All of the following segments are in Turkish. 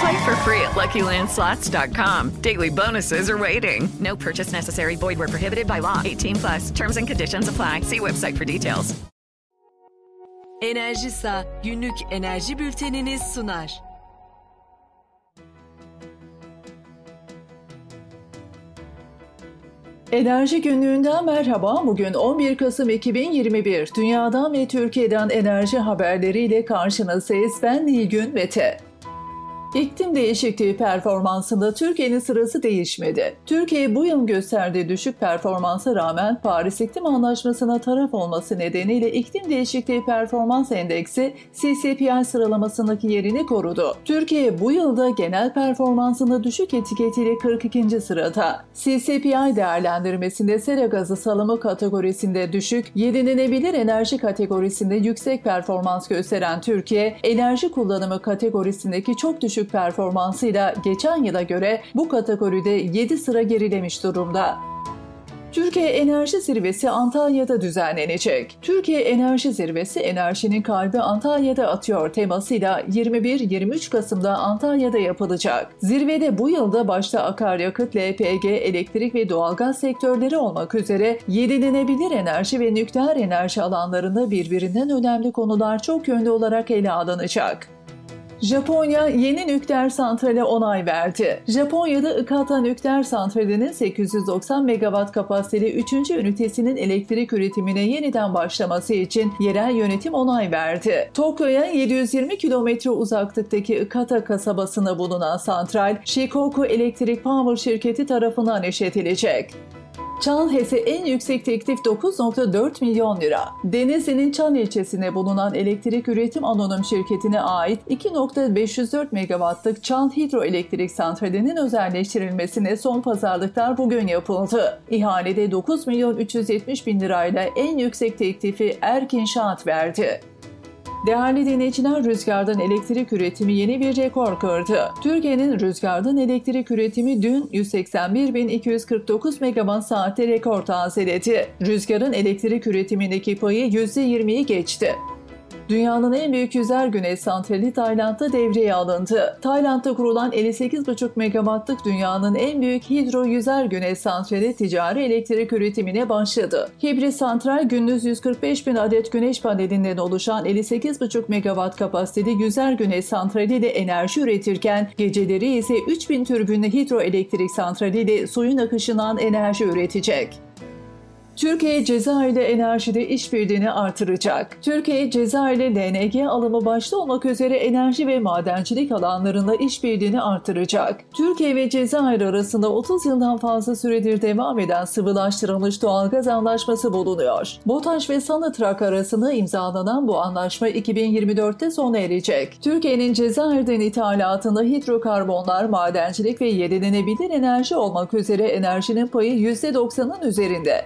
Play for free at LuckyLandSlots.com. Daily bonuses are waiting. No purchase necessary. Void where prohibited by law. 18 plus. Terms and conditions apply. See website for details. Enerjisa günlük enerji bülteniniz sunar. Enerji Günlüğü'nden merhaba. Bugün 11 Kasım 2021. Dünyadan ve Türkiye'den enerji haberleriyle karşınızdayız. Ben Nilgün Mete. İklim değişikliği performansında Türkiye'nin sırası değişmedi. Türkiye bu yıl gösterdiği düşük performansa rağmen Paris İklim Anlaşması'na taraf olması nedeniyle iklim değişikliği performans endeksi CCPI sıralamasındaki yerini korudu. Türkiye bu yılda genel performansında düşük etiketiyle 42. sırada. CCPI değerlendirmesinde sera gazı salımı kategorisinde düşük, yenilenebilir enerji kategorisinde yüksek performans gösteren Türkiye, enerji kullanımı kategorisindeki çok düşük düşük performansıyla geçen yıla göre bu kategoride 7 sıra gerilemiş durumda. Türkiye Enerji Zirvesi Antalya'da düzenlenecek. Türkiye Enerji Zirvesi enerjinin kalbi Antalya'da atıyor temasıyla 21-23 Kasım'da Antalya'da yapılacak. Zirvede bu yılda başta akaryakıt, LPG, elektrik ve doğalgaz sektörleri olmak üzere yenilenebilir enerji ve nükleer enerji alanlarında birbirinden önemli konular çok yönlü olarak ele alınacak. Japonya yeni nükleer santrale onay verdi. Japonya'da Ikata nükleer santralinin 890 megawatt kapasiteli 3. ünitesinin elektrik üretimine yeniden başlaması için yerel yönetim onay verdi. Tokyo'ya 720 kilometre uzaklıktaki Ikata kasabasında bulunan santral, Shikoku Electric Power şirketi tarafından işletilecek. Çan HES'e en yüksek teklif 9.4 milyon lira. Denizli'nin Çan ilçesinde bulunan elektrik üretim anonim şirketine ait 2.504 megawattlık Çan Hidroelektrik Santrali'nin özelleştirilmesine son pazarlıklar bugün yapıldı. İhalede 9 milyon 370 bin lirayla en yüksek teklifi Erk İnşaat verdi. Değerli dinleyiciler rüzgardan elektrik üretimi yeni bir rekor kırdı. Türkiye'nin rüzgardan elektrik üretimi dün 181.249 megawatt saatte rekor tazeledi. Rüzgarın elektrik üretimindeki payı %20'yi geçti. Dünyanın en büyük yüzer güneş santrali Tayland'da devreye alındı. Tayland'da kurulan 58,5 megawattlık dünyanın en büyük hidro yüzer güneş santrali ticari elektrik üretimine başladı. Hibrit santral gündüz 145 bin adet güneş panelinden oluşan 58,5 megawatt kapasiteli yüzer güneş santraliyle enerji üretirken geceleri ise 3000 türbinli hidroelektrik santraliyle suyun akışından enerji üretecek. Türkiye Ceza ile enerjide işbirliğini artıracak. Türkiye Ceza ile LNG alımı başta olmak üzere enerji ve madencilik alanlarında işbirliğini artıracak. Türkiye ve Cezayir arasında 30 yıldan fazla süredir devam eden sıvılaştırılmış doğalgaz anlaşması bulunuyor. BOTAŞ ve Sanatrak arasında imzalanan bu anlaşma 2024'te sona erecek. Türkiye'nin Cezayir'den ithalatında hidrokarbonlar, madencilik ve yenilenebilir enerji olmak üzere enerjinin payı %90'ın üzerinde.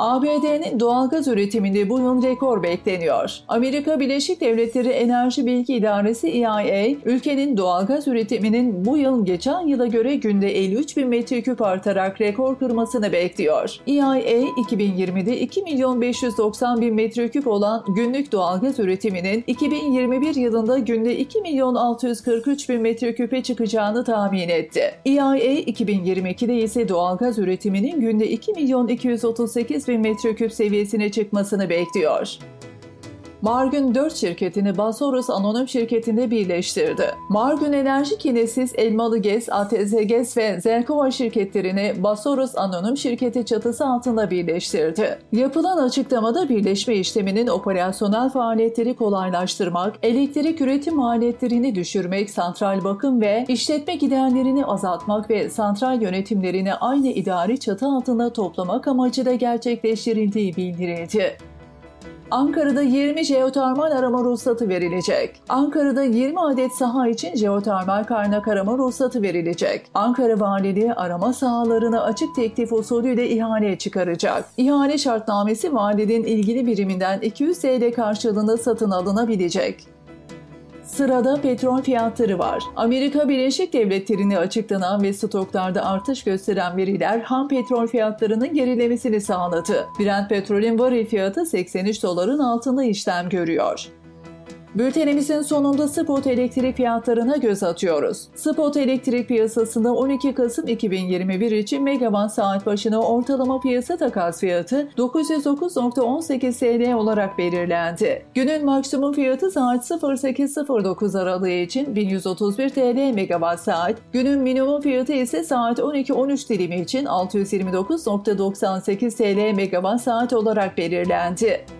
ABD'nin doğalgaz üretiminde bu yıl rekor bekleniyor. Amerika Birleşik Devletleri Enerji Bilgi İdaresi EIA, ülkenin doğalgaz üretiminin bu yıl geçen yıla göre günde 53 bin metreküp artarak rekor kırmasını bekliyor. EIA, 2020'de 2 milyon 590 bin metreküp olan günlük doğalgaz üretiminin 2021 yılında günde 2 milyon 643 bin metreküpe çıkacağını tahmin etti. EIA, 2022'de ise doğalgaz üretiminin günde 2 milyon 238 bin metreküp seviyesine çıkmasını bekliyor. Margün 4 şirketini Basoros Anonim şirketinde birleştirdi. Margün Enerji Kinesis, Elmalı Gez, ATZ Gez ve Zelkova şirketlerini Basoros Anonim şirketi çatısı altında birleştirdi. Yapılan açıklamada birleşme işleminin operasyonel faaliyetleri kolaylaştırmak, elektrik üretim maliyetlerini düşürmek, santral bakım ve işletme giderlerini azaltmak ve santral yönetimlerini aynı idari çatı altında toplamak amacıyla gerçekleştirildiği bildirildi. Ankara'da 20 jeotermal arama ruhsatı verilecek. Ankara'da 20 adet saha için jeotermal kaynak arama ruhsatı verilecek. Ankara Valiliği arama sahalarını açık teklif usulüyle ihale çıkaracak. İhale şartnamesi valiliğin ilgili biriminden 200 TL karşılığında satın alınabilecek. Sırada petrol fiyatları var. Amerika Birleşik Devletleri'ne açıklanan ve stoklarda artış gösteren veriler ham petrol fiyatlarının gerilemesini sağladı. Brent petrolün varil fiyatı 83 doların altında işlem görüyor. Bültenimizin sonunda spot elektrik fiyatlarına göz atıyoruz. Spot elektrik piyasasında 12 Kasım 2021 için megawatt saat başına ortalama piyasa takas fiyatı 909.18 TL olarak belirlendi. Günün maksimum fiyatı saat 08.09 aralığı için 1131 TL megawatt saat, günün minimum fiyatı ise saat 12.13 dilimi için 629.98 TL megawatt saat olarak belirlendi.